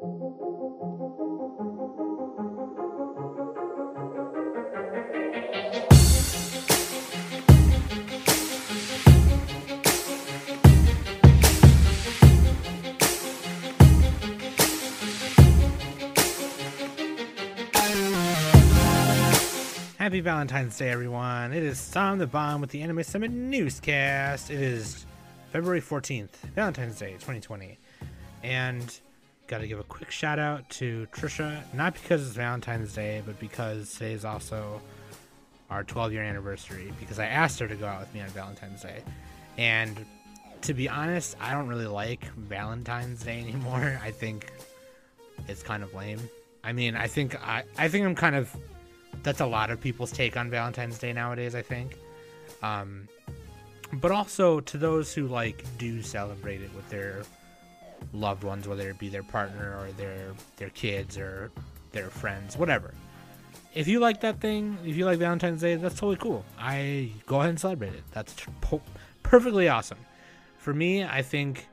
Happy Valentine's Day, everyone. It is Tom the Bomb with the Anime Summit Newscast. It is February 14th, Valentine's Day 2020. And got to give a quick shout out to Trisha, not because it's Valentine's Day, but because today is also our 12 year anniversary. Because I asked her to go out with me on Valentine's Day. And to be honest, I don't really like Valentine's Day anymore. I think it's kind of lame. I mean, I think I, I think I'm kind of that's a lot of people's take on Valentine's Day nowadays. I think, um, but also to those who like do celebrate it with their loved ones, whether it be their partner or their their kids or their friends, whatever. If you like that thing, if you like Valentine's Day, that's totally cool. I go ahead and celebrate it. That's po- perfectly awesome. For me, I think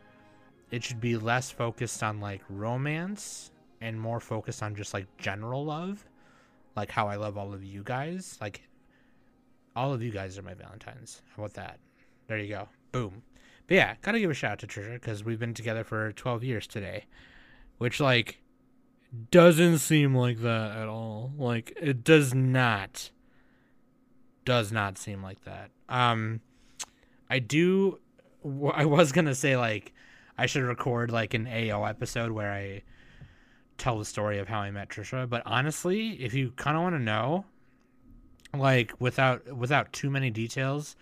it should be less focused on like romance and more focused on just like general love like how I love all of you guys. Like all of you guys are my Valentines. How about that? There you go. Boom. But yeah, gotta give a shout out to Trisha because we've been together for 12 years today, which like doesn't seem like that at all. Like it does not, does not seem like that. Um, I do. I was gonna say like I should record like an AO episode where I tell the story of how I met Trisha. But honestly, if you kind of want to know, like without without too many details,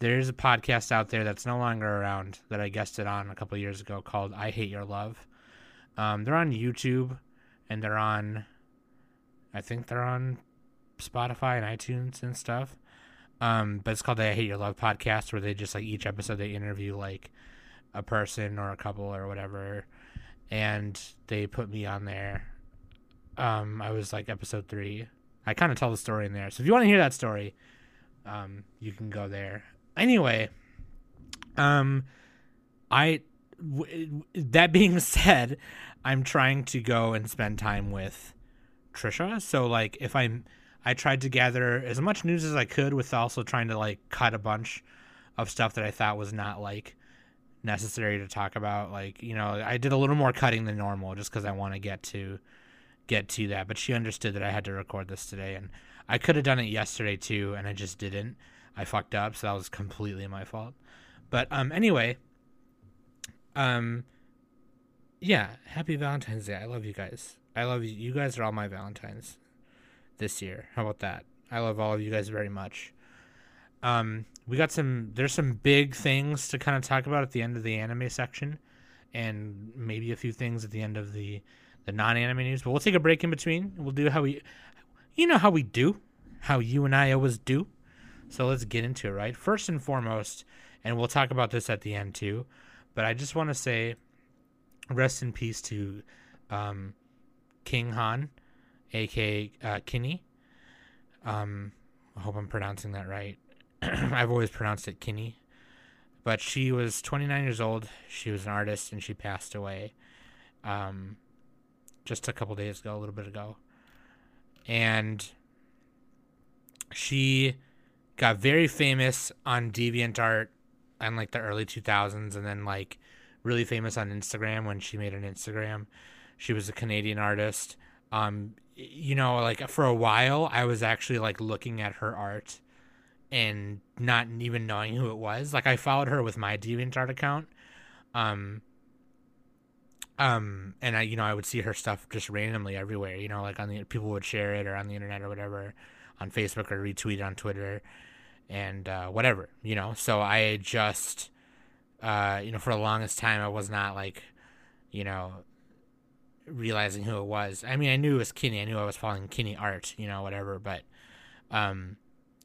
there's a podcast out there that's no longer around that I guested on a couple years ago called "I Hate Your Love." Um, they're on YouTube, and they're on, I think they're on Spotify and iTunes and stuff. Um, but it's called the "I Hate Your Love" podcast, where they just like each episode they interview like a person or a couple or whatever and they put me on there. Um, I was like episode three. I kind of tell the story in there. So if you want to hear that story, um, you can go there. Anyway, um, I w- that being said, I'm trying to go and spend time with Trisha. So like if I'm I tried to gather as much news as I could with also trying to like cut a bunch of stuff that I thought was not like necessary to talk about. Like, you know, I did a little more cutting than normal just because I want to get to get to that. But she understood that I had to record this today, and I could have done it yesterday too, and I just didn't. I fucked up, so that was completely my fault. But um, anyway, um, yeah, happy Valentine's Day. I love you guys. I love you. You guys are all my Valentines this year. How about that? I love all of you guys very much. Um, we got some. There's some big things to kind of talk about at the end of the anime section, and maybe a few things at the end of the the non-anime news. But we'll take a break in between. We'll do how we, you know how we do, how you and I always do. So let's get into it. Right. First and foremost, and we'll talk about this at the end too. But I just want to say, rest in peace to um, Qing Han, aka uh, Qinni. Um, I hope I'm pronouncing that right. I've always pronounced it Qinni. But she was 29 years old. She was an artist and she passed away um, just a couple days ago, a little bit ago. And she got very famous on DeviantArt in like the early 2000s and then like really famous on Instagram when she made an Instagram. She was a Canadian artist. Um, you know, like for a while, I was actually like looking at her art and not even knowing who it was. Like I followed her with my DeviantArt account. Um um and I you know I would see her stuff just randomly everywhere, you know, like on the people would share it or on the internet or whatever, on Facebook or retweet on Twitter and uh whatever, you know. So I just uh you know for the longest time I was not like you know realizing who it was. I mean, I knew it was Qinni. I knew I was following Qinni art, you know, whatever, but um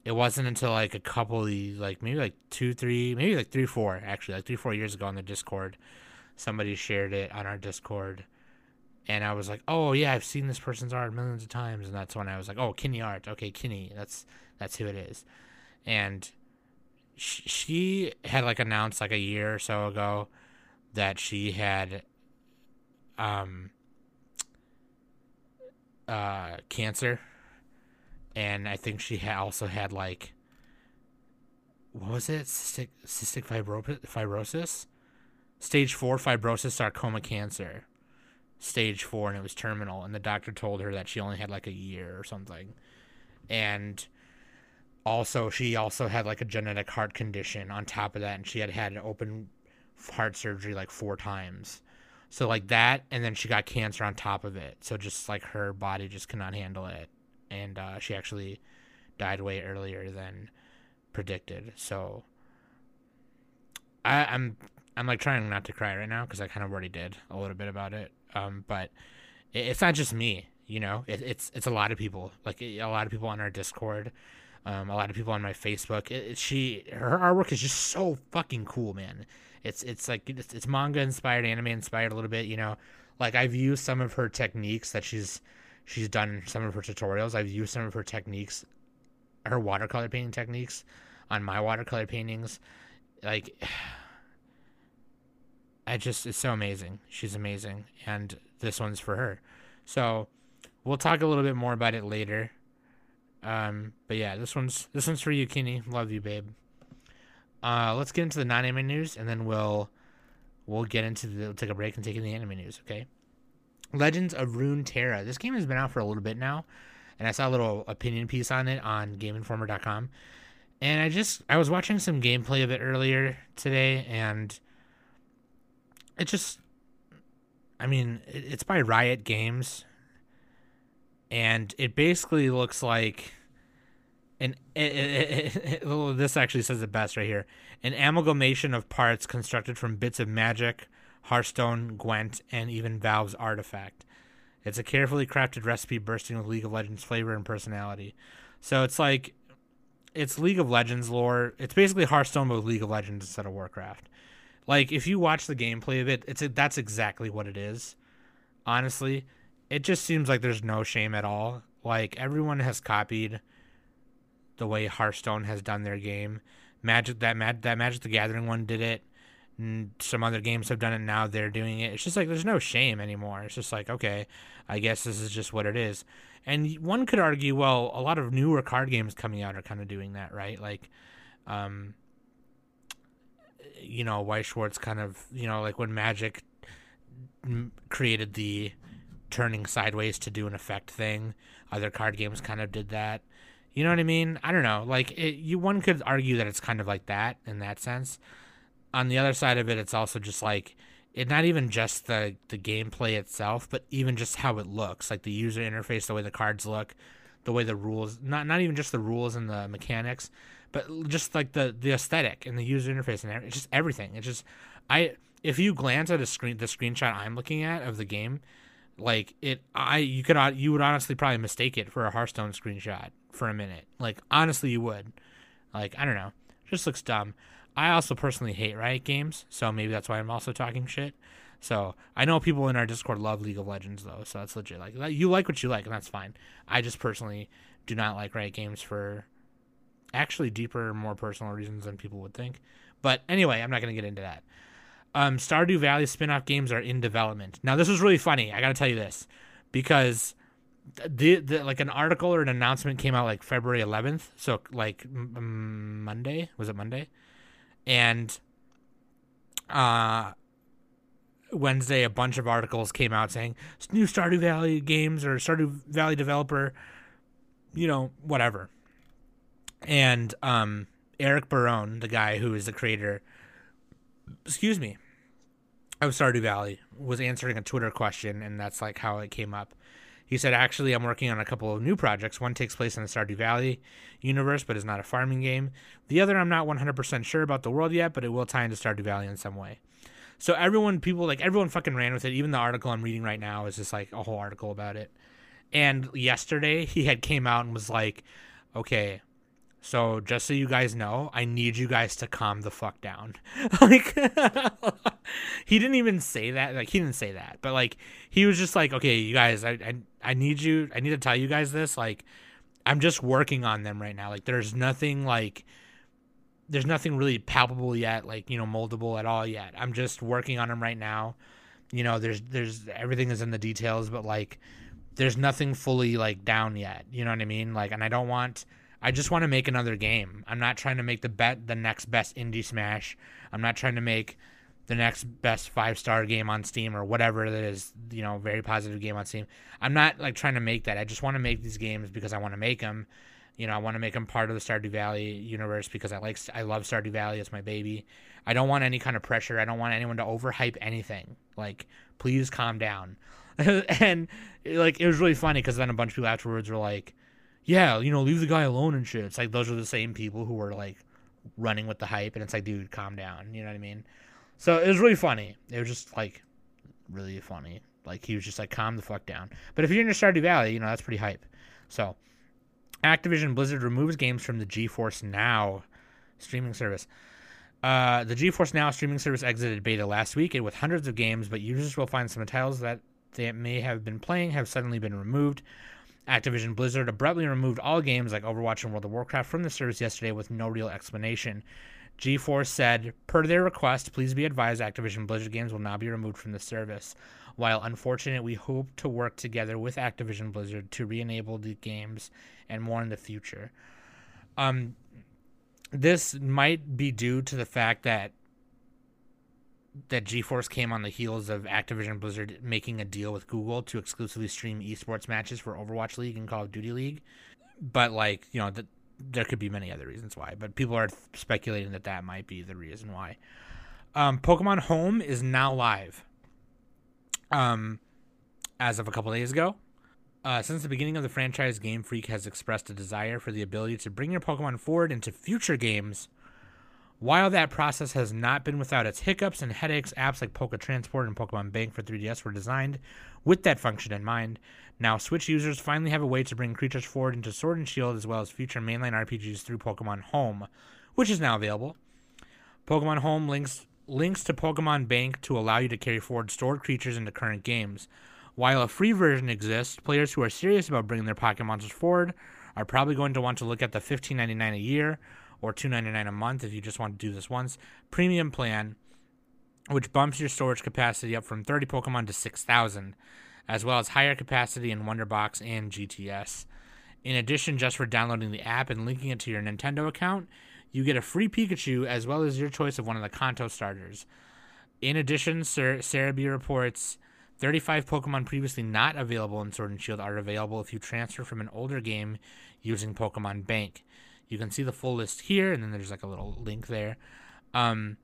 it wasn't until like a couple of like maybe like two three maybe like three four actually like three four years ago on the discord somebody shared it on our discord and i was like oh yeah i've seen this person's art millions of times and that's when i was like oh qinni art okay qinni that's that's who it is and she, had like announced like a year or so ago that she had um uh, cancer, and I think she ha- also had like what was it? Cystic, cystic fibro- fibrosis, stage four fibrosis sarcoma cancer, stage four, and it was terminal. And the doctor told her that she only had like a year or something, and also she also had like a genetic heart condition on top of that, and she had had an open heart surgery like four times. So like that, and then she got cancer on top of it. So just like her body just cannot handle it, and uh, she actually died way earlier than predicted. So I, I'm I'm like trying not to cry right now because I kind of already did a little bit about it. Um, but it, it's not just me, you know. It, it's it's a lot of people, like a lot of people on our Discord, um, a lot of people on my Facebook. It, it, she her artwork is just so fucking cool, man. It's it's like it's, it's manga inspired, anime inspired a little bit, you know. Like I've used some of her techniques that she's she's done some of her tutorials. I've used some of her techniques, her watercolor painting techniques on my watercolor paintings. Like, I just, it's so amazing. She's amazing. And this one's for her. So we'll talk a little bit more about it later. Um, but yeah, this one's, this one's for you, Kenny. Love you, babe. Uh, let's get into the non-anime news and then we'll, we'll get into the, we'll take a break and take in the anime news. Okay. Legends of Runeterra. This game has been out for a little bit now, and I saw a little opinion piece on it on GameInformer.com. And I just I was watching some gameplay of it earlier today, and it just I mean it's by Riot Games, and it basically looks like an it, it, it, this actually says it best right here an amalgamation of parts constructed from bits of magic hearthstone gwent and even valve's artifact it's a carefully crafted recipe bursting with league of legends flavor and personality so it's like it's League of Legends lore. It's basically Hearthstone with League of Legends instead of Warcraft. Like if you watch the gameplay of it, it's that's exactly what it is. Honestly, it just seems like there's no shame at all. Like everyone has copied the way Hearthstone has done their game. Magic that Mag, that Magic the Gathering one did it. And some other games have done it now. They're doing it. It's just like there's no shame anymore. It's just like okay, I guess this is just what it is. And one could argue, well, a lot of newer card games coming out are kind of doing that, right? Like, um, you know, Weiss Schwarz kind of, you know, like when Magic created the turning sideways to do an effect thing, other card games kind of did that. You know what I mean? I don't know. Like, it, you one could argue that it's kind of like that in that sense. On the other side of it, it's also just like it not even just the the gameplay itself, but even just how it looks, like the user interface, the way the cards look, the way the rules, not not even just the rules and the mechanics, but just like the the aesthetic and the user interface and it's just everything. It's just I if you glance at a screen the screenshot I'm looking at of the game, like it I you could uh, you would honestly probably mistake it for a Hearthstone screenshot for a minute. Like honestly you would. Like I don't know. Just looks dumb. I also personally hate Riot Games, so maybe that's why I'm also talking shit. So I know people in our Discord love League of Legends though, so that's legit. Like you like what you like, and that's fine. I just personally do not like Riot Games for actually deeper, more personal reasons than people would think. But anyway, I'm not gonna get into that. Um, Stardew Valley spin-off games are in development. Now this was really funny. I gotta tell you this because the, the like an article or an announcement came out like February 11th, so like m- Monday was it Monday? and uh Wednesday a bunch of articles came out saying new Stardew Valley games or Stardew Valley developer, you know, whatever. And um Eric Barone, the guy who is the creator, excuse me, of Stardew Valley, was answering a Twitter question, and that's like how it came up. He said, Actually, I'm working on a couple of new projects. One takes place in the Stardew Valley universe, but is not a farming game. The other, I'm not 100% sure about the world yet, but it will tie into Stardew Valley in some way. So everyone, people, like, everyone fucking ran with it. Even the article I'm reading right now is just like a whole article about it. And yesterday, he had came out and was like, okay, so just so you guys know, I need you guys to calm the fuck down. like he didn't even say that. Like he didn't say that, but like he was just like, okay, you guys, I I, I need you. I need to tell you guys this. Like I'm just working on them right now. Like there's nothing like there's nothing really palpable yet, like you know, moldable at all yet. I'm just working on them right now. You know, there's there's everything is in the details, but like there's nothing fully like down yet. You know what I mean? Like, and I don't want. I just want to make another game. I'm not trying to make the bet the next best indie smash. I'm not trying to make the next best five star game on Steam or whatever that is, you know, very positive game on Steam. I'm not like trying to make that. I just want to make these games because I want to make them. You know, I want to make them part of the Stardew Valley universe because I like I love Stardew Valley. It's my baby. I don't want any kind of pressure. I don't want anyone to overhype anything. Like, please calm down. and like it was really funny because then a bunch of people afterwards were like, "Yeah, you know, leave the guy alone and shit." It's like those are the same people who were like running with the hype, and it's like, dude, calm down. You know what I mean? So it was really funny. It was just like really funny. Like he was just like calm the fuck down. But if you're in Stardew Valley, you know that's pretty hype. So Activision Blizzard removes games from the GeForce Now streaming service. Uh, the GeForce Now streaming service exited beta last week with hundreds of games, but users will find some titles that they may have been playing have suddenly been removed. Activision Blizzard abruptly removed all games like Overwatch and World of Warcraft from the service yesterday with no real explanation. GeForce said, per their request, please be advised Activision Blizzard games will now be removed from the service. While unfortunate, we hope to work together with Activision Blizzard to re-enable the games and more in the future. Um, this might be due to the fact that that GeForce came on the heels of Activision Blizzard making a deal with Google to exclusively stream esports matches for Overwatch League and Call of Duty League. But like, you know, the, there could be many other reasons why, but people are speculating that that might be the reason why. Um, Pokemon Home is now live. Um, as of a couple days ago. Uh, since the beginning of the franchise, Game Freak has expressed a desire for the ability to bring your Pokemon forward into future games. While that process has not been without its hiccups and headaches, apps like Poke Transport and Pokemon Bank for 3DS were designed with that function in mind. Now, Switch users finally have a way to bring creatures forward into Sword and Shield as well as future mainline RPGs through Pokemon Home, which is now available. Pokemon Home links links to Pokemon Bank to allow you to carry forward stored creatures into current games. While a free version exists, players who are serious about bringing their monsters forward are probably going to want to look at the $15.99 a year or $2.99 a month if you just want to do this once premium plan, which bumps your storage capacity up from 30 Pokemon to 6,000, as well as higher capacity in Wonder Box and GTS. In addition, just for downloading the app and linking it to your Nintendo account, you get a free Pikachu as well as your choice of one of the Kanto starters. In addition, Sir Serebii reports 35 Pokemon previously not available in Sword and Shield are available if you transfer from an older game using Pokemon Bank. You can see the full list here, and then there's like a little link there. Um,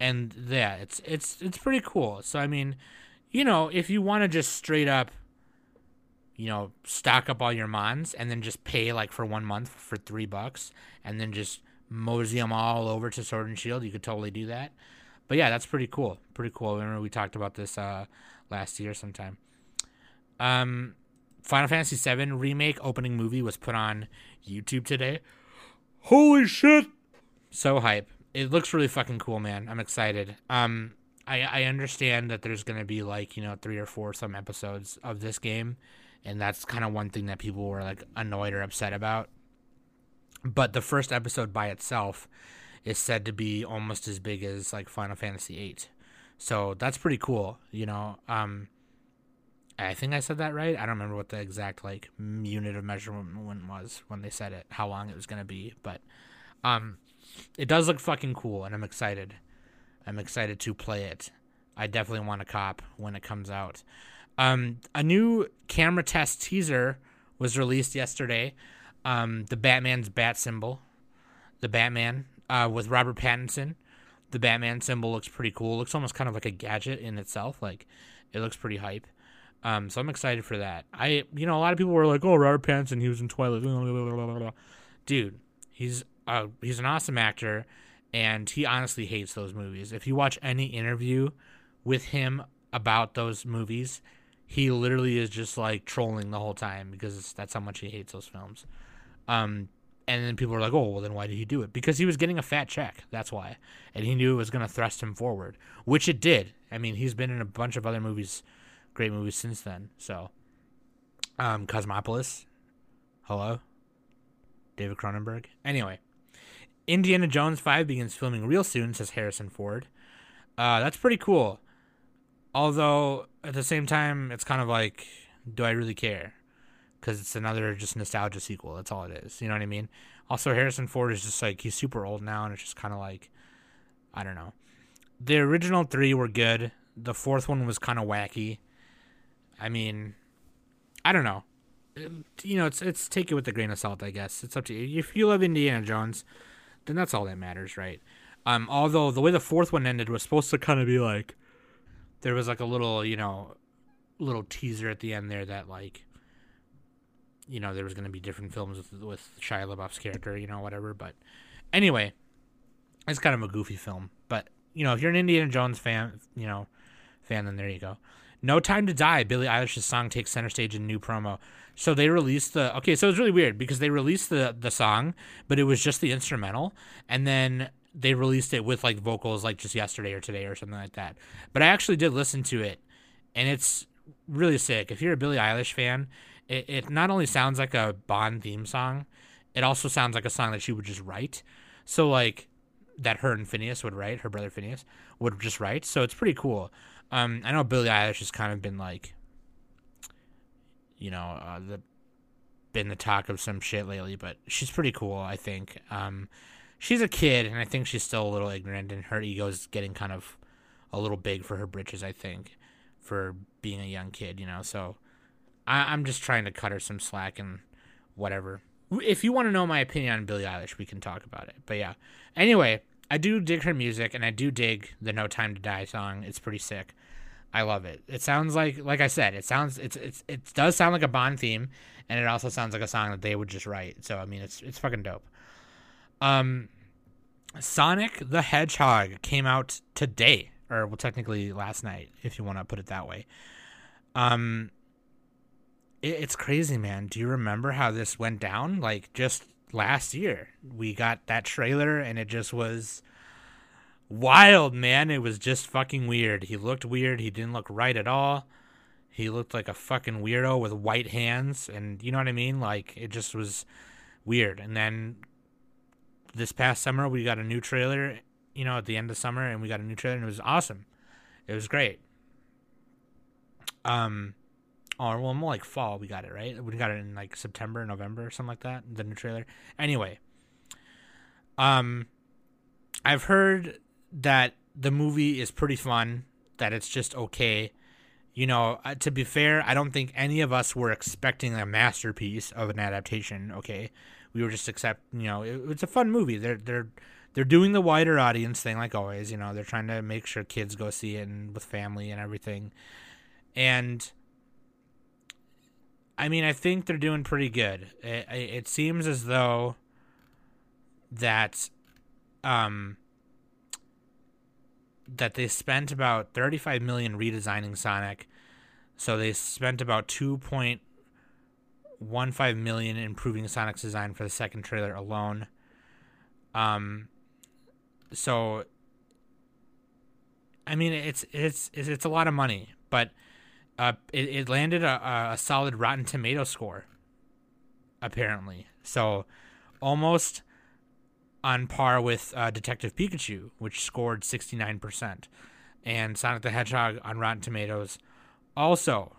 and yeah, it's it's it's pretty cool. So I mean, you know, if you want to just straight up, you know, stock up all your mons and then just pay like for one month for three bucks, and then just mosey them all over to Sword and Shield. You could totally do that. But yeah, that's pretty cool. Pretty cool. remember we talked about this uh, last year sometime. Um, Final Fantasy VII remake opening movie was put on YouTube today. Holy shit! So hype. It looks really fucking cool, man. I'm excited. Um, I I understand that there's gonna be like you know three or four some episodes of this game, and that's kind of one thing that people were like annoyed or upset about but the first episode by itself is said to be almost as big as like Final Fantasy VIII. So that's pretty cool, you know. Um, I think I said that right. I don't remember what the exact like unit of measurement was when they said it, how long it was gonna be, but um, it does look fucking cool, and I'm excited. I'm excited to play it. I definitely want a cop when it comes out. Um, a new camera test teaser was released yesterday um, the Batman's bat symbol, the Batman uh, with Robert Pattinson. The Batman symbol looks pretty cool. It looks almost kind of like a gadget in itself. Like it looks pretty hype. Um, so I'm excited for that. I, you know, a lot of people were like, "Oh, Robert Pattinson, he was in Twilight." Dude, he's uh, he's an awesome actor, and he honestly hates those movies. If you watch any interview with him about those movies, he literally is just like trolling the whole time because that's how much he hates those films. Um, and then people are like, "Oh, well, then why did he do it?" Because he was getting a fat check. That's why, and he knew it was going to thrust him forward, which it did. I mean, he's been in a bunch of other movies, great movies since then. So, um, Cosmopolis, hello, David Cronenberg. Anyway, Indiana Jones Five begins filming real soon, says Harrison Ford. Uh, that's pretty cool. Although at the same time, it's kind of like do I really care? Because it's another just nostalgia sequel. That's all it is. You know what I mean? Also, Harrison Ford is just like he's super old now, and it's just kind of like I don't know. The original three were good. The fourth one was kind of wacky. I mean, I don't know. You know, it's it's take it with a grain of salt, I guess. It's up to you. If you love Indiana Jones, then that's all that matters, right? Um, although the way the fourth one ended was supposed to kind of be like, there was like a little, you know, little teaser at the end there that like, you know, there was going to be different films with with Shia LaBeouf's character, you know, whatever. But anyway, it's kind of a goofy film. But you know, if you're an Indiana Jones fan, you know, fan, then there you go. No Time to Die, Billie Eilish's song takes center stage in new promo. So they released the okay, so it was really weird because they released the the song, but it was just the instrumental, and then they released it with like vocals like just yesterday or today or something like that. But I actually did listen to it, and it's really sick. If you're a Billie Eilish fan, it, it not only sounds like a Bond theme song, it also sounds like a song that she would just write. So like that her and Finneas would write, her brother Finneas would just write. So it's pretty cool. Um, I know Billie Eilish has kind of been like, you know, uh, the been the talk of some shit lately, but she's pretty cool. I think. Um, she's a kid, and I think she's still a little ignorant, and her ego is getting kind of a little big for her britches. I think for being a young kid, you know. So I, I'm just trying to cut her some slack and whatever. If you want to know my opinion on Billie Eilish, we can talk about it. But yeah. Anyway, I do dig her music, and I do dig the "No Time to Die" song. It's pretty sick. I love it. It sounds like, like I said, it sounds it's it's it does sound like a Bond theme, and it also sounds like a song that they would just write. So I mean, it's it's fucking dope. Um, Sonic the Hedgehog came out today, or well, technically last night, if you want to put it that way. Um, it, it's crazy, man. Do you remember how this went down? Like just last year, we got that trailer, and it just was wild, man. It was just fucking weird. He looked weird. He didn't look right at all. He looked like a fucking weirdo with white hands, and you know what I mean? Like it just was weird. And then this past summer we got a new trailer, you know, at the end of summer and we got a new trailer and it was awesome. It was great. Um or well more like fall we got it, right? We got it in like September, November, or something like that, the new trailer. Anyway. Um I've heard that the movie is pretty fun, that it's just okay. You know, uh, to be fair, I don't think any of us were expecting a masterpiece of an adaptation, okay? we were just accept you know it, it's a fun movie they're they're they're doing the wider audience thing like always you know they're trying to make sure kids go see it and with family and everything and i mean i think they're doing pretty good it, it seems as though that um that they spent about 35 million redesigning sonic so they spent about 2 one five million improving Sonic's design for the second trailer alone. Um, so I mean it's it's it's, it's a lot of money, but uh, it, it landed a, a solid Rotten Tomato score. Apparently, so almost on par with uh, Detective Pikachu, which scored sixty nine percent, and Sonic the Hedgehog on Rotten Tomatoes also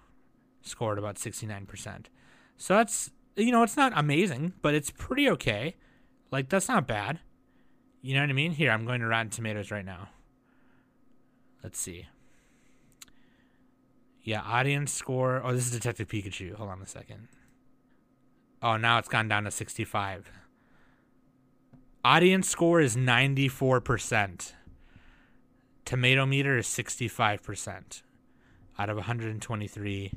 scored about sixty nine percent. So that's you know, it's not amazing, but it's pretty okay. Like that's not bad. You know what I mean? Here, I'm going to Rotten Tomatoes right now. Let's see. Yeah, audience score. Oh, this is Detective Pikachu. Hold on a second. Oh, now it's gone down to 65. Audience score is 94%. Tomato meter is 65% out of 123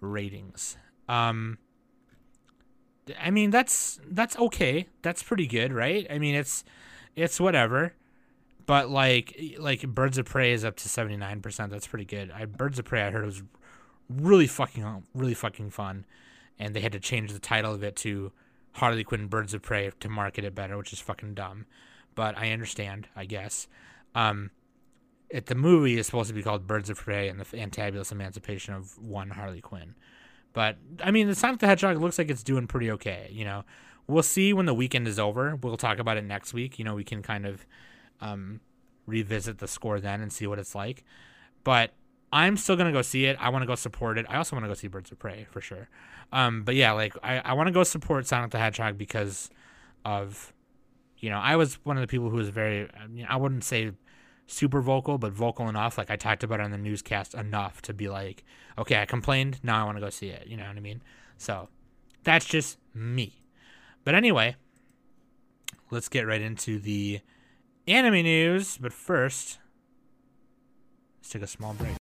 ratings. Um, I mean that's that's okay. That's pretty good, right? I mean it's it's whatever. But like like Birds of Prey is up to seventy nine percent. That's pretty good. I Birds of Prey I heard was really fucking really fucking fun, and they had to change the title of it to Harley Quinn Birds of Prey to market it better, which is fucking dumb. But I understand, I guess. Um, it the movie is supposed to be called Birds of Prey and the Fantabulous Emancipation of One Harley Quinn. But I mean, the Sonic the Hedgehog looks like it's doing pretty okay. You know, we'll see when the weekend is over. We'll talk about it next week. You know, we can kind of um, revisit the score then and see what it's like. But I'm still gonna go see it. I want to go support it. I also want to go see Birds of Prey for sure. Um, but yeah, like I, I want to go support Sonic the Hedgehog because of, you know, I was one of the people who was very, I wouldn't say super vocal, but vocal enough. Like I talked about it on the newscast enough to be like, okay, I complained. Now I want to go see it. You know what I mean? So that's just me. But anyway, let's get right into the anime news. But first, let's take a small break.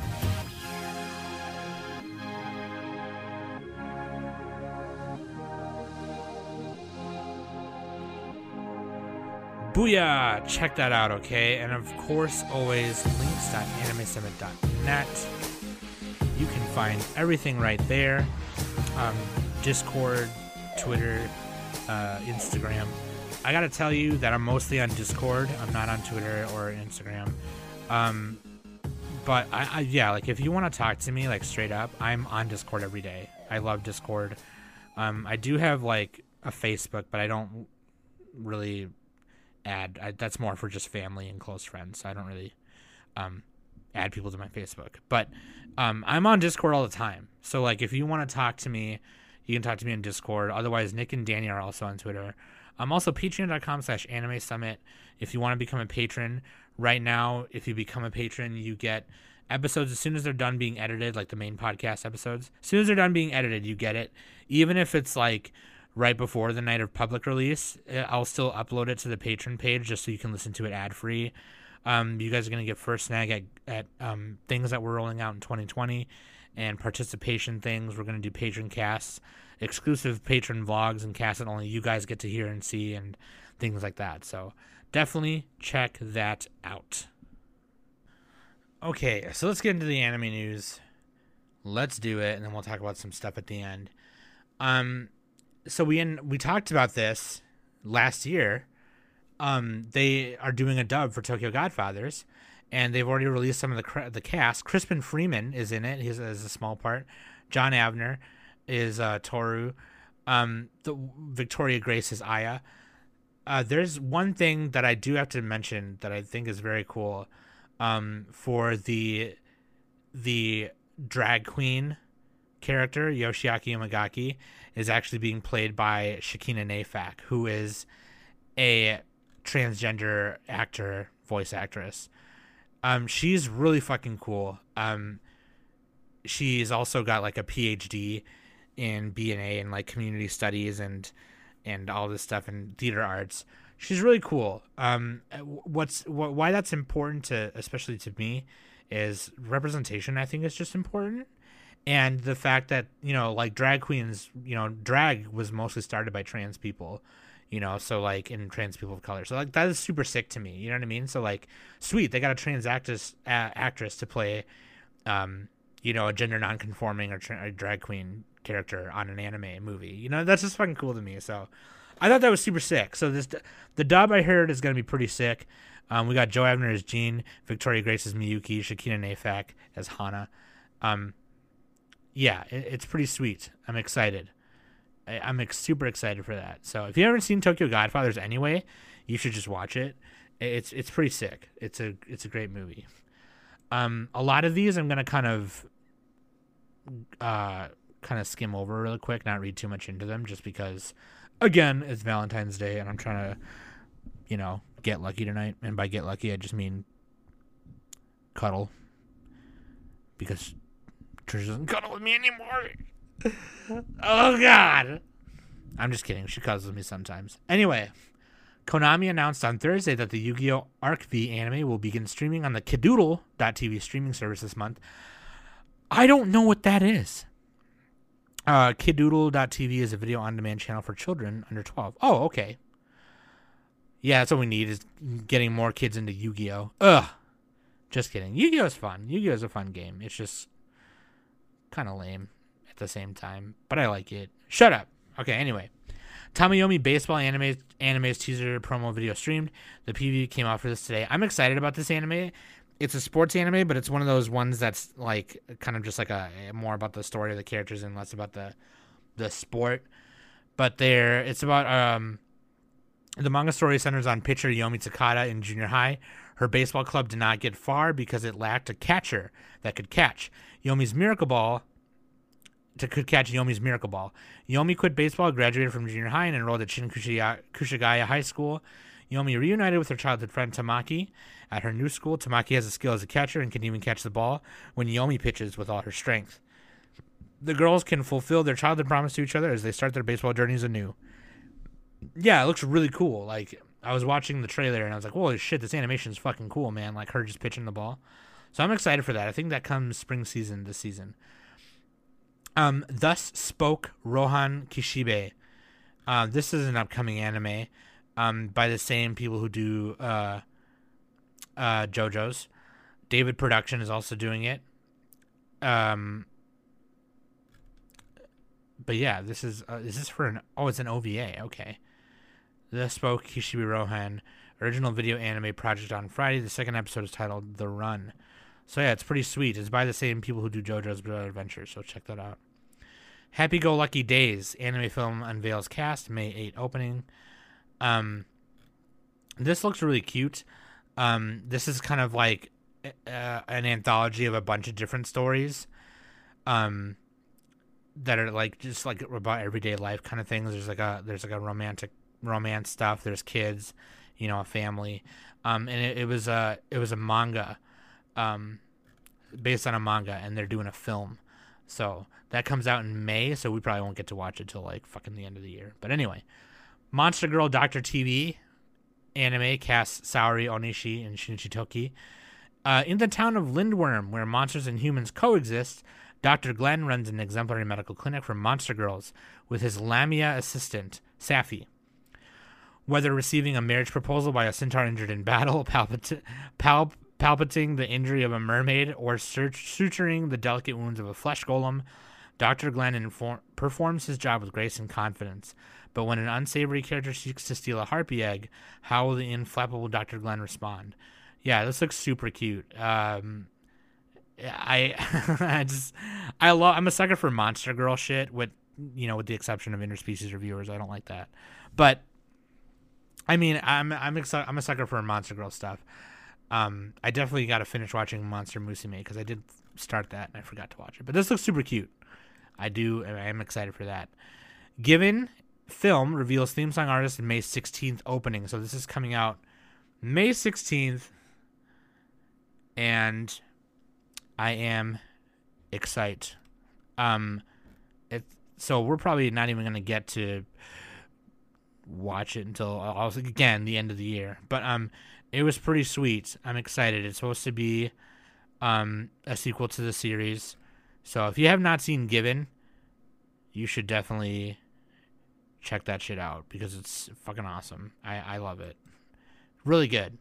Booyah! Check that out, okay? And of course, always links.animesummit.net. You can find everything right there um, Discord, Twitter, uh, Instagram. I gotta tell you that I'm mostly on Discord. I'm not on Twitter or Instagram. Um, but I, I, yeah, like if you want to talk to me like straight up, I'm on Discord every day. I love Discord. Um, I do have like a Facebook, but I don't really add. I, that's more for just family and close friends. I don't really um, add people to my Facebook. But um, I'm on Discord all the time. So like if you want to talk to me, you can talk to me on Discord. Otherwise, Nick and Danny are also on Twitter. I'm also patreon.com slash anime summit. If you want to become a patron, right now, if you become a patron, you get episodes as soon as they're done being edited, like the main podcast episodes. As soon as they're done being edited, you get it. Even if it's like right before the night of public release. Uh, I'll still upload it to the patron page just so you can listen to it ad free. Um, you guys are going to get first snag at, at um, things that we're rolling out in 2020 and participation things. We're going to do patron casts, exclusive patron vlogs and casts that only you guys get to hear and see and things like that. So definitely check that out. Okay, so let's get into the anime news. Let's do it, and then we'll talk about some stuff at the end. Um, so we in, we talked about this last year. Um, they are doing a dub for Tokyo Godfathers, and they've already released some of the the cast. Crispin Freeman is in it. He's as a small part. John Avner is uh, Toru. Um, the Victoria Grace is Aya. Uh, there's one thing that I do have to mention that I think is very cool. Um, for the the drag queen character Yoshiaki Umegaki is actually being played by Shakina Nayfack, who is a transgender actor, voice actress. Um, she's really fucking cool. Um, she's also got like a PhD in B&A and like community studies and and all this stuff and theater arts. She's really cool. Um, what's wh- why that's important to especially to me is representation. I think is just important and the fact that you know like drag queens you know drag was mostly started by trans people you know so like in trans people of color so like that is super sick to me you know what i mean so like sweet they got a trans actress uh, actress to play um you know a gender non-conforming or tra- a drag queen character on an anime movie you know that's just fucking cool to me so i thought that was super sick so this the dub i heard is going to be pretty sick um, we got joe avner as jean victoria grace as miyuki shakina nayfack as hana um, yeah, it, it's pretty sweet. I'm excited. I, am ex- super excited for that. So if you haven't seen Tokyo Godfathers anyway, you should just watch it. It's it's pretty sick. It's a it's a great movie. Um, a lot of these I'm gonna kind of uh kind of skim over really quick, not read too much into them, just because again it's Valentine's Day and I'm trying to you know get lucky tonight. And by get lucky, I just mean cuddle because Trish doesn't cuddle with me anymore. oh God. I'm just kidding. She cuddles with me sometimes. Anyway, Konami announced on Thursday that the Yu-Gi-Oh! Arc V anime will begin streaming on the Kidoodle.tv streaming service this month. I don't know what that is. Uh, Kidoodle.tv is a video on demand channel for children under 12. Oh, okay. Yeah, that's what we need is getting more kids into Yu-Gi-Oh. Ugh. Just kidding. Yu-Gi-Oh is fun. Yu-Gi-Oh is a fun game. It's just kind of lame at the same time, but I like it. Shut up. Okay, anyway. Tamayomi Baseball anime anime's teaser promo video streamed. The PV came out for this today. I'm excited about this anime. It's a sports anime, but it's one of those ones that's like kind of just like a more about the story of the characters and less about the the sport. But there, it's about um The manga story centers on pitcher Yomi Takeda in junior high. Her baseball club did not get far because it lacked a catcher that could catch. Yomi's miracle ball to could catch Yomi's miracle ball. Yomi quit baseball, graduated from junior high, and enrolled at Shin Koshigaya High School. Yomi reunited with her childhood friend Tamaki at her new school. Tamaki has a skill as a catcher and can even catch the ball when Yomi pitches with all her strength. The girls can fulfill their childhood promise to each other as they start their baseball journeys anew. Yeah, it looks really cool. Like I was watching the trailer and I was like, "Holy shit, this animation is fucking cool, man!" Like her just pitching the ball. So I'm excited for that. I think that comes spring season this season. Um, thus spoke Rohan Kishibe. Uh, this is an upcoming anime um, by the same people who do uh, uh, JoJo's. David Production is also doing it. Um, but yeah, this is uh, is this for an oh it's an OVA okay. The spoke Kishibe Rohan original video anime project on Friday. The second episode is titled The Run. So yeah, it's pretty sweet. It's by the same people who do JoJo's Bizarre Adventure, so check that out. Happy Go Lucky Days anime film unveils cast May 8 opening. Um, this looks really cute. Um, this is kind of like uh, an anthology of a bunch of different stories. Um, that are like just like about everyday life kind of things. There's like a there's like a romantic romance stuff. There's kids, you know, a family. Um, and it, it was a it was a manga, um, based on a manga, and they're doing a film. So that comes out in May. So we probably won't get to watch it till like fucking the end of the year. But anyway, Monster Girl Doctor TV anime casts Saori Onishi and Shinichi Toki. Uh, in the town of Lindworm, where monsters and humans coexist, Dr. Glenn runs an exemplary medical clinic for monster girls with his Lamia assistant, Sapphee. Whether receiving a marriage proposal by a centaur injured in battle, palpit- pal- palpating the injury of a mermaid, or suturing the delicate wounds of a flesh golem, Dr. Glenn inform- performs his job with grace and confidence. But when an unsavory character seeks to steal a harpy egg, how will the inflappable Dr. Glenn respond? Yeah, this looks super cute. Um, I I just I love I'm a sucker for monster girl shit with you know with the exception of interspecies reviewers I don't like that but I mean I'm I'm excited I'm a sucker for monster girl stuff um I definitely got to finish watching Monster Musume because I did start that and I forgot to watch it but this looks super cute I do I am excited for that Given film reveals theme song artist in May 16th opening so this is coming out May 16th and I am excited. Um, it, so we're probably not even gonna get to watch it until also again the end of the year. But um, it was pretty sweet. I'm excited. It's supposed to be um a sequel to the series. So if you have not seen Given, you should definitely check that shit out because it's fucking awesome. I I love it. Really good.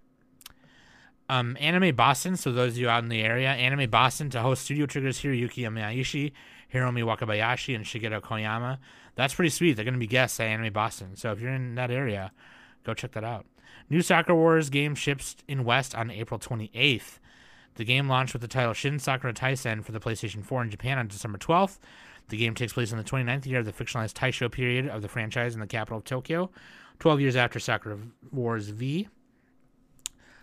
Um, Anime Boston, so those of you out in the area, Anime Boston to host Studio Trigger's Hiroyuki Imaishi, Hiromi Wakabayashi, and Shigeto Koyama. That's pretty sweet. They're going to be guests at Anime Boston. So if you're in that area, go check that out. New Sakura Wars game ships in West on April 28th. The game launched with the title Shin Sakura Taisen for the PlayStation 4 in Japan on December 12th. The game takes place in the 29th year of the fictionalized Taisho period of the franchise in the capital of Tokyo, 12 years after Sakura Wars V.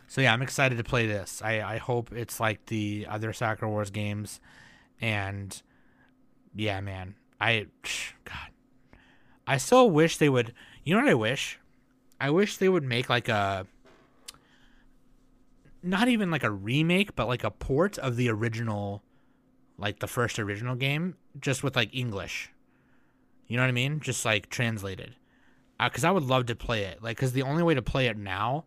So yeah, I'm excited to play this. I, I hope it's like the other Sakura Wars games, and yeah, man, I God, I still wish they would. You know what I wish? I wish they would make like a not even like a remake, but like a port of the original, like the first original game, just with like English. You know what I mean? Just like translated. Because uh, I would love to play it. Like, because the only way to play it now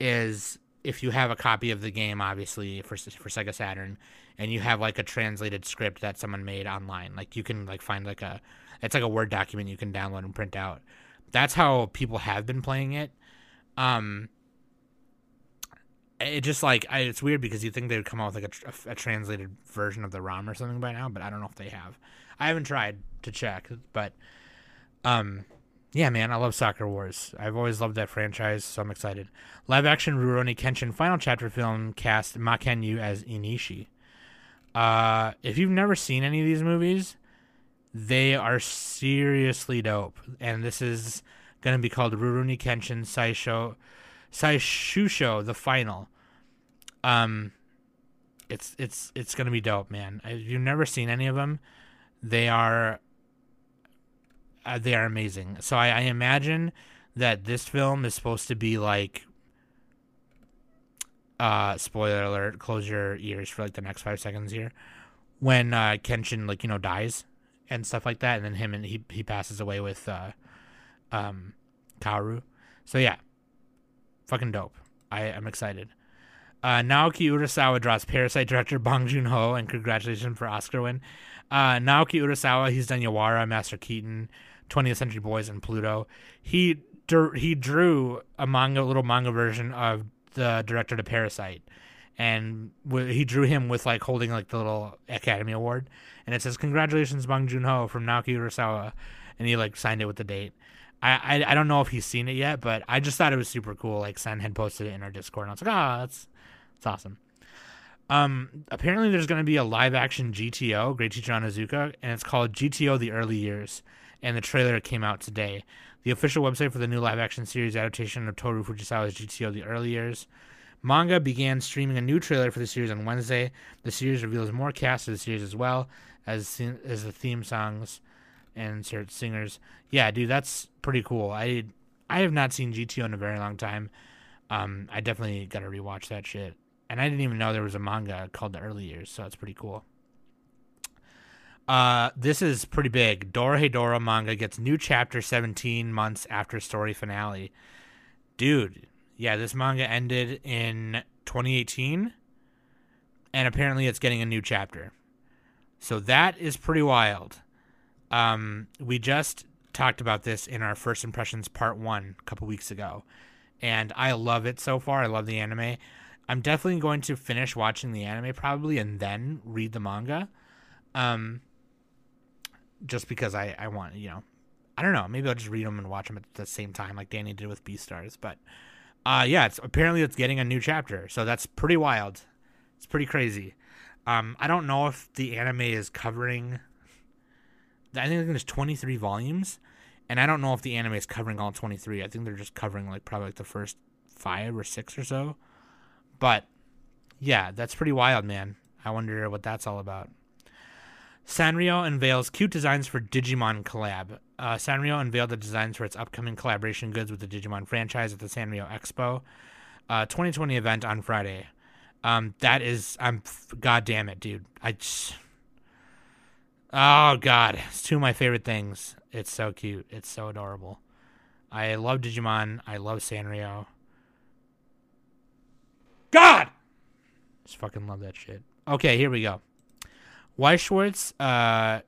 is if you have a copy of the game, obviously for for Sega Saturn, and you have like a translated script that someone made online, like you can like find like a it's like a Word document you can download and print out. That's how people have been playing it. Um, it just like I, it's weird because you think they would come out with like a, a, translated version of the ROM or something by now, but I don't know if they have. I haven't tried to check, but um, yeah, man, I love Sakura Wars. I've always loved that franchise, so I'm excited. Live action Rurouni Kenshin final chapter film cast Mackenyu as Enishi. Uh, if you've never seen any of these movies, they are seriously dope. And this is to be called Rurouni Kenshin Saisho Saishusho the final. Um it's it's it's to be dope, man. If you've never seen any of them, they are uh, they are amazing. So I, I imagine that this film is supposed to be like uh spoiler alert, close your ears for like the next 5 seconds here. When uh Kenshin like, you know, dies and stuff like that and then him and he he passes away with uh um Kaoru. So yeah. Fucking dope. I am excited. Uh, Naoki Urasawa draws Parasite director Bong Joon Ho, and congratulations for Oscar win. Uh, Naoki Urasawa, he's done Yawara, Master Keaton, 20th Century Boys, and Pluto. He he drew a manga, little manga version of the director to Parasite, and he drew him with like holding like the little Academy Award, and it says "Congratulations, Bong Joon Ho" from Naoki Urasawa, and he like signed it with the date. I, I I don't know if he's seen it yet, but I just thought it was super cool. Like Sen had posted it in our Discord, and I was like, oh, that's it's awesome. Um, apparently there's going to be a live action GTO, Great Teacher Onizuka, and it's called GTO: The Early Years, and the trailer came out today. The official website for the new live action series adaptation of Toru Fujisawa's GTO: The Early Years. Manga began streaming a new trailer for the series on Wednesday. The series reveals more cast of the series as well as as the theme songs and certain singers. Yeah, dude, that's pretty cool. I I have not seen GTO in a very long time. Um, I definitely got to rewatch that shit and I didn't even know there was a manga called The Early Years, so that's pretty cool. Uh, this is pretty big. Dorohedoro manga gets new chapter 17 months after story finale. Dude, yeah, this manga ended in 2018, and apparently it's getting a new chapter. So that is pretty wild. Um, we just talked about this in our first impressions part one a couple weeks ago, and I love it so far. I love the anime. I'm definitely going to finish watching the anime probably and then read the manga. Um, just because I, I want, you know, I don't know, maybe I'll just read them and watch them at the same time like Danny did with Beastars. But uh, yeah, it's apparently it's getting a new chapter. So that's pretty wild. It's pretty crazy. Um, I don't know if the anime is covering. I think there's 23 volumes, and I don't know if the anime is covering all 23. I think they're just covering like probably like the first five or six or so. But yeah, that's pretty wild, man. I wonder what that's all about. Sanrio unveils cute designs for Digimon collab. Uh, Sanrio unveiled the designs for its upcoming collaboration goods with the Digimon franchise at the Sanrio Expo, uh, 2020 event on Friday. Um, that is, I'm, god damn it, dude. I just, oh god, it's two of my favorite things. It's so cute. It's so adorable. I love Digimon. I love Sanrio. God! Just fucking love that shit. Okay, here we go. Weiss Schwarz uh,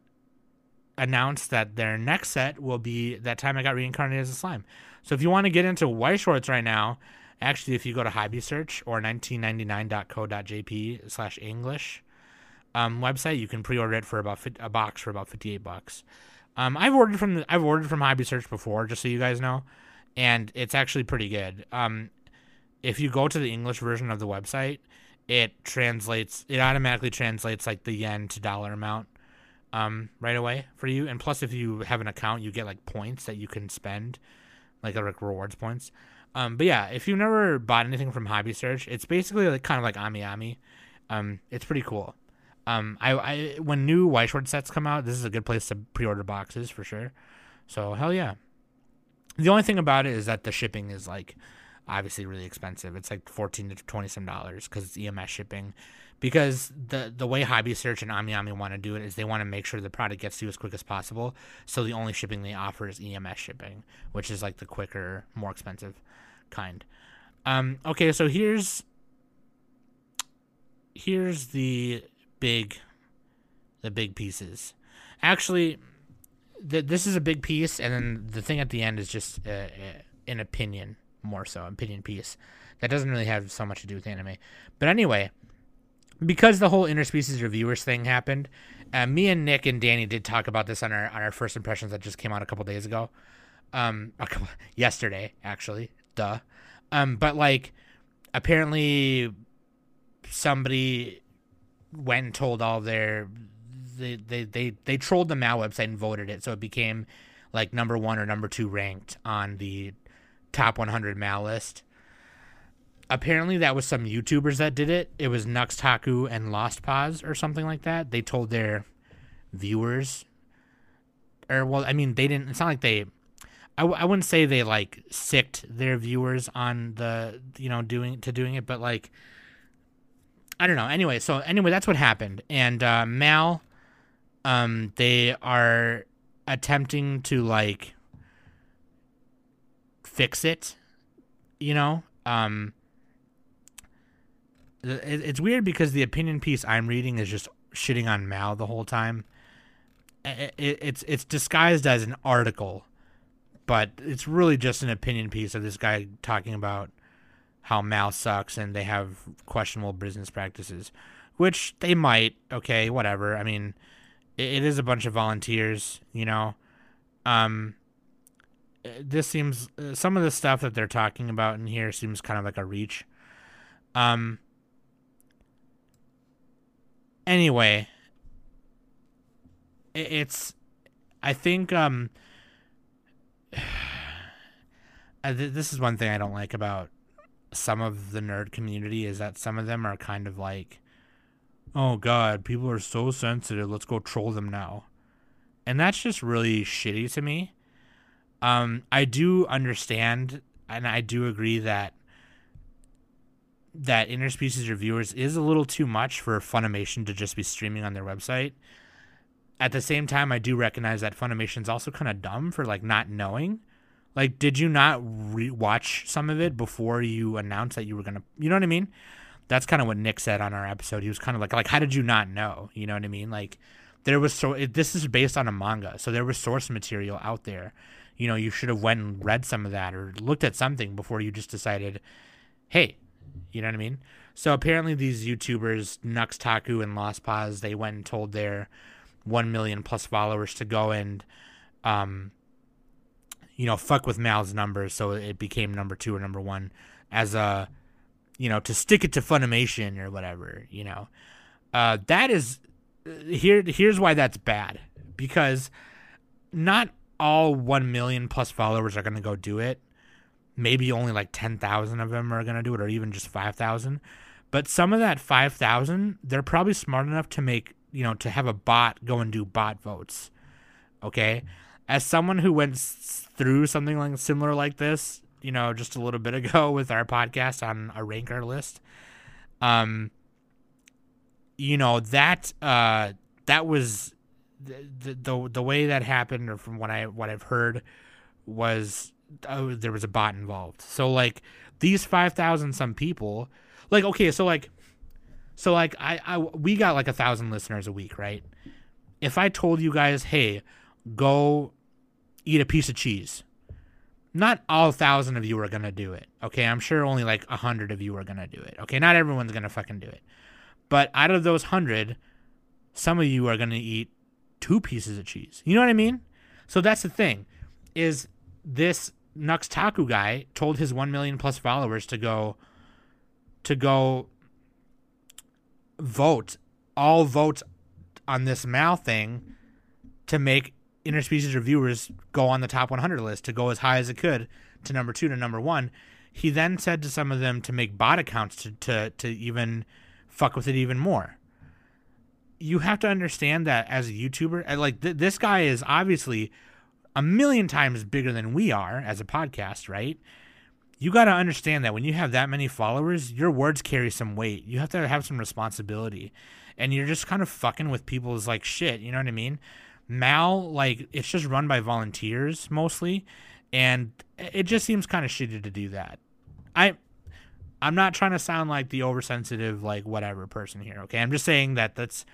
announced that their next set will be That Time I Got Reincarnated as a Slime. So if you want to get into Weiss Schwarz right now, actually, if you go to Hobby Search or 1999.co.jp slash English um, website, you can pre-order it for about a box for about 58 bucks. Um, I've ordered from the, I've ordered from Hobby Search before, just so you guys know, and it's actually pretty good. Um, if you go to the English version of the website, it translates it automatically translates like the yen to dollar amount um, right away for you. And plus, if you have an account, you get like points that you can spend, like like rewards points. Um, but yeah, if you've never bought anything from Hobby Search, it's basically like kind of like Ami Ami. Um, it's pretty cool. Um, I, I when new Weiss Schwarz sets come out, this is a good place to pre-order boxes for sure. So hell yeah. The only thing about it is that the shipping is like obviously really expensive. It's like fourteen to twenty some dollars because it's EMS shipping. Because the the way Hobby Search and AmiAmi want to do it is they want to make sure the product gets to you as quick as possible. So the only shipping they offer is EMS shipping, which is like the quicker, more expensive kind. Um, okay, so here's here's the big the big pieces. Actually, th- this is a big piece, and then the thing at the end is just uh, uh an opinion more so opinion piece that doesn't really have so much to do with anime. But anyway, because the whole interspecies reviewers thing happened, uh, me and Nick and Danny did talk about this on our on our first impressions that just came out a couple days ago, um, couple, yesterday actually, duh. Um, but like, apparently, somebody went and told all their they they they they trolled the Mal website and voted it, so it became like number one or number two ranked on the top 100 mal list. Apparently, that was some YouTubers that did it. It was Nux Taku and Lost Pause or something like that. They told their viewers, or well, I mean, they didn't. It's not like they. I, I wouldn't say they like sicked their viewers on the you know doing to doing it, but like I don't know. Anyway, so anyway, that's what happened, and uh, Mal, um, they are attempting to like fix it, you know. Um, it, it's weird because the opinion piece I'm reading is just shitting on Mal the whole time. It, it, it's it's disguised as an article, but it's really just an opinion piece of this guy talking about how Mal sucks and they have questionable business practices, which they might. Okay, whatever. I mean, it, it is a bunch of volunteers, you know. Um, this seems some of the stuff that they're talking about in here seems kind of like a reach. Um. Anyway, it, it's. I think um. this is one thing I don't like about some of the nerd community is that some of them are kind of like, oh god, people are so sensitive. Let's go troll them now, and that's just really shitty to me. Um, I do understand, and I do agree that that interspecies reviewers is a little too much for Funimation to just be streaming on their website. At the same time, I do recognize that Funimation's also kind of dumb for like not knowing like, did you not re-watch some of it before you announced that you were gonna? You know what I mean? That's kind of what Nick said on our episode. He was kind of like, like, how did you not know? You know what I mean? Like, there was so it, this is based on a manga, so there was source material out there. You know, you should have went and read some of that or looked at something before you just decided, hey, you know what I mean? So apparently, these YouTubers, Nux Taku and Lost Pause, they went and told their one million plus followers to go and um, you know, fuck with Mal's numbers, so it became number two or number one as a, you know, to stick it to Funimation or whatever, you know. Uh, that is here. Here's why that's bad because not all one million plus followers are gonna go do it. Maybe only like ten thousand of them are gonna do it, or even just five thousand. But some of that five thousand, they're probably smart enough to make you know to have a bot go and do bot votes. Okay, as someone who went through something like similar like this, you know, just a little bit ago with our podcast on a ranker list, um, you know that uh, that was the, the the way that happened, or from what I what I've heard, was oh, there was a bot involved. So like these five thousand some people, like okay, so like, so like I I we got like a thousand listeners a week, right? If I told you guys, hey, go eat a piece of cheese. Not all thousand of you are gonna do it. Okay, I'm sure only like a hundred of you are gonna do it. Okay, not everyone's gonna fucking do it. But out of those hundred, some of you are gonna eat two pieces of cheese. You know what I mean? So that's the thing, is this Nux Taku guy told his one million plus followers to go to go vote all votes on this Mal thing to make interspecies reviewers go on the top 100 list to go as high as it could to number two to number one. He then said to some of them to make bot accounts to, to, to even fuck with it even more. You have to understand that as a YouTuber, uh, like th- this guy is obviously a million times bigger than we are as a podcast, right? You got to understand that when you have that many followers, your words carry some weight. You have to have some responsibility. And you're just kind of fucking with people's like shit, you know what I mean? Mal, like, it's just run by volunteers mostly, and it just seems kind of shitty to do that. I, I'm not trying to sound like the oversensitive, like whatever person here. Okay, I'm just saying that that's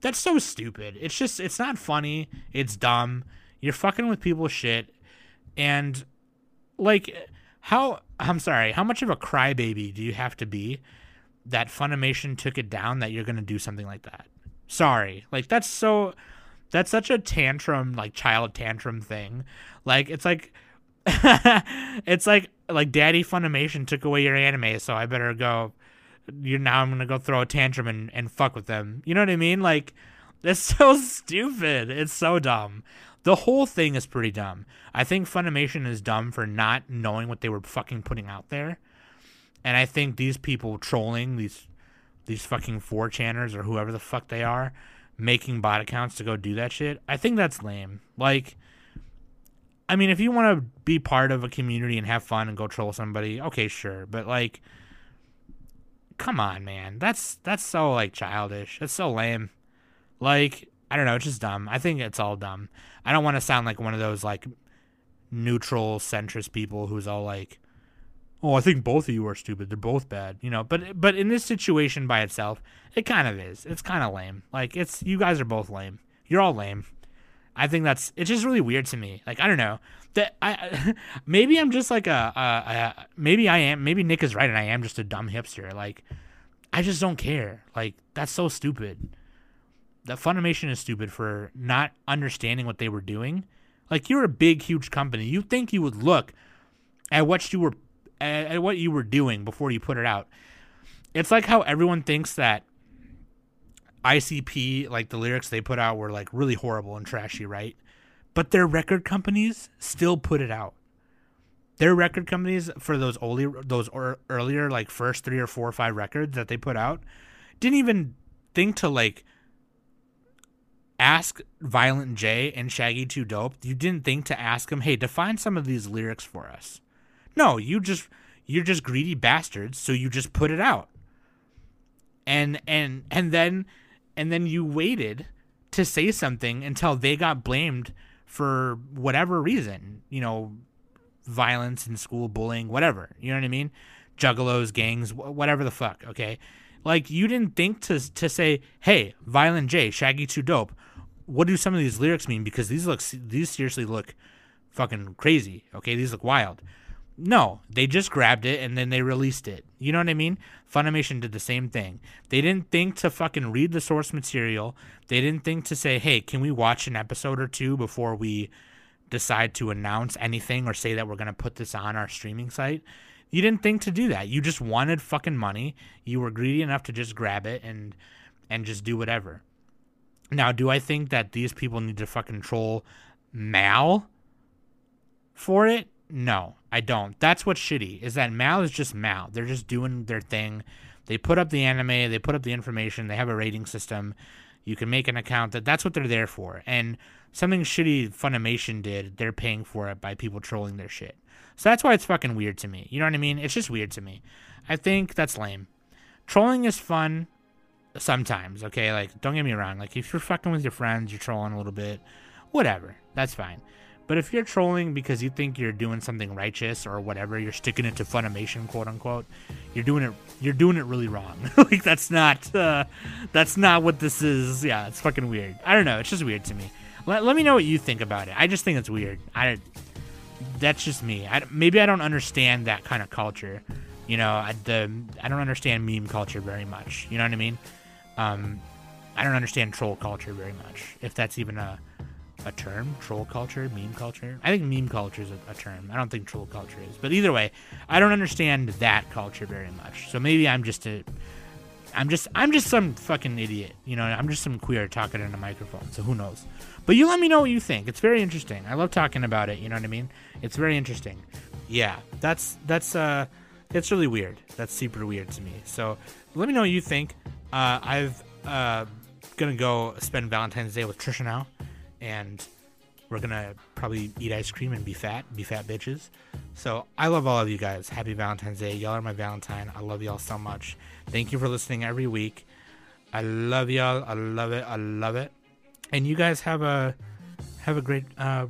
that's so stupid. It's just it's not funny. It's dumb. You're fucking with people's shit, and like how I'm sorry, how much of a crybaby do you have to be that Funimation took it down that you're gonna do something like that? Sorry, like that's so that's such a tantrum, like child tantrum thing. Like it's like it's like like Daddy Funimation took away your anime, so I better go. You now I'm gonna go throw a tantrum and, and fuck with them. You know what I mean? Like it's so stupid. It's so dumb. the whole thing is pretty dumb. I think Funimation is dumb for not knowing what they were fucking putting out there. And I think these people trolling these these fucking 4chaners or whoever the fuck they are making bot accounts to go do that shit. I think that's lame. Like I mean, if you want to be part of a community and have fun and go troll somebody, okay, sure. But like come on, man. That's that's so like childish. That's so lame. Like, I don't know, it's just dumb. I think it's all dumb. I don't want to sound like one of those like neutral centrist people who's all like, "Oh, I think both of you are stupid. They're both bad." You know, but but in this situation by itself, it kind of is. It's kind of lame. Like it's you guys are both lame. You're all lame. I think that's it's just really weird to me. Like I don't know that I maybe I'm just like a, a, a maybe I am maybe Nick is right and I am just a dumb hipster. Like I just don't care. Like that's so stupid. That Funimation is stupid for not understanding what they were doing. Like you're a big, huge company. You think you would look at what you were at what you were doing before you put it out. It's like how everyone thinks that ICP, like the lyrics they put out, were like really horrible and trashy, right? But their record companies still put it out. Their record companies for those only those earlier like first three or four or five records that they put out didn't even think to like ask Violent J and Shaggy 2 Dope. You didn't think to ask them, "Hey, define some of these lyrics for us." No, you just you're just greedy bastards, so you just put it out. And and and then and then you waited to say something until they got blamed for whatever reason, you know, violence in school, bullying, whatever. You know what I mean? Juggalos, gangs, whatever the fuck. Okay, like you didn't think to to say, "Hey, Violent J, Shaggy 2 Dope, what do some of these lyrics mean?" Because these look these seriously look fucking crazy. Okay, these look wild. No, they just grabbed it and then they released it. You know what I mean? Funimation did the same thing. They didn't think to fucking read the source material. They didn't think to say, hey, can we watch an episode or two before we decide to announce anything or say that we're going to put this on our streaming site? You didn't think to do that. You just wanted fucking money. You were greedy enough to just grab it and and just do whatever. Now, do I think that these people need to fucking troll Mal for it? No, I don't. That's what's shitty is that Mal is just Mal. They're just doing their thing. They put up the anime, they put up the information, they have a rating system. You can make an account that that's what they're there for. And something shitty Funimation did, they're paying for it by people trolling their shit. So that's why it's fucking weird to me. You know what I mean? It's just weird to me. I think that's lame. Trolling is fun sometimes, okay? Like, don't get me wrong. Like, if you're fucking with your friends, you're trolling a little bit, whatever. That's fine. But if you're trolling because you think you're doing something righteous or whatever, you're sticking it to Funimation, quote unquote, you're doing it. You're doing it really wrong. like that's not. Uh, that's not what this is. Yeah, it's fucking weird. I don't know. It's just weird to me. Let, let me know what you think about it. I just think it's weird. I. That's just me. I, maybe I don't understand that kind of culture. You know, I, the I don't understand meme culture very much. You know what I mean? Um, I don't understand troll culture very much. If that's even a a term? Troll culture? Meme culture? I think meme culture is a, a, term. I don't think troll culture is. But either way i don't understand that culture very much. So maybe i'm just a i'm just i'm just some fucking idiot you know? I'm just some queer talking in a microphone so who knows? But you let me know what you think. It's very interesting. I love talking about it you know what i mean? It's very interesting. Yeah that's that's uh it's really weird. That's super weird to me. So let me know what you think. Uh i've uh gonna go spend valentine's day with trisha now and we're gonna probably eat ice cream and be fat, be fat bitches. So I love all of you guys. Happy Valentine's Day. Y'all are my Valentine. I love y'all so much. Thank you for listening every week. I love y'all. I love it. I love it. And you guys have a have a great uh,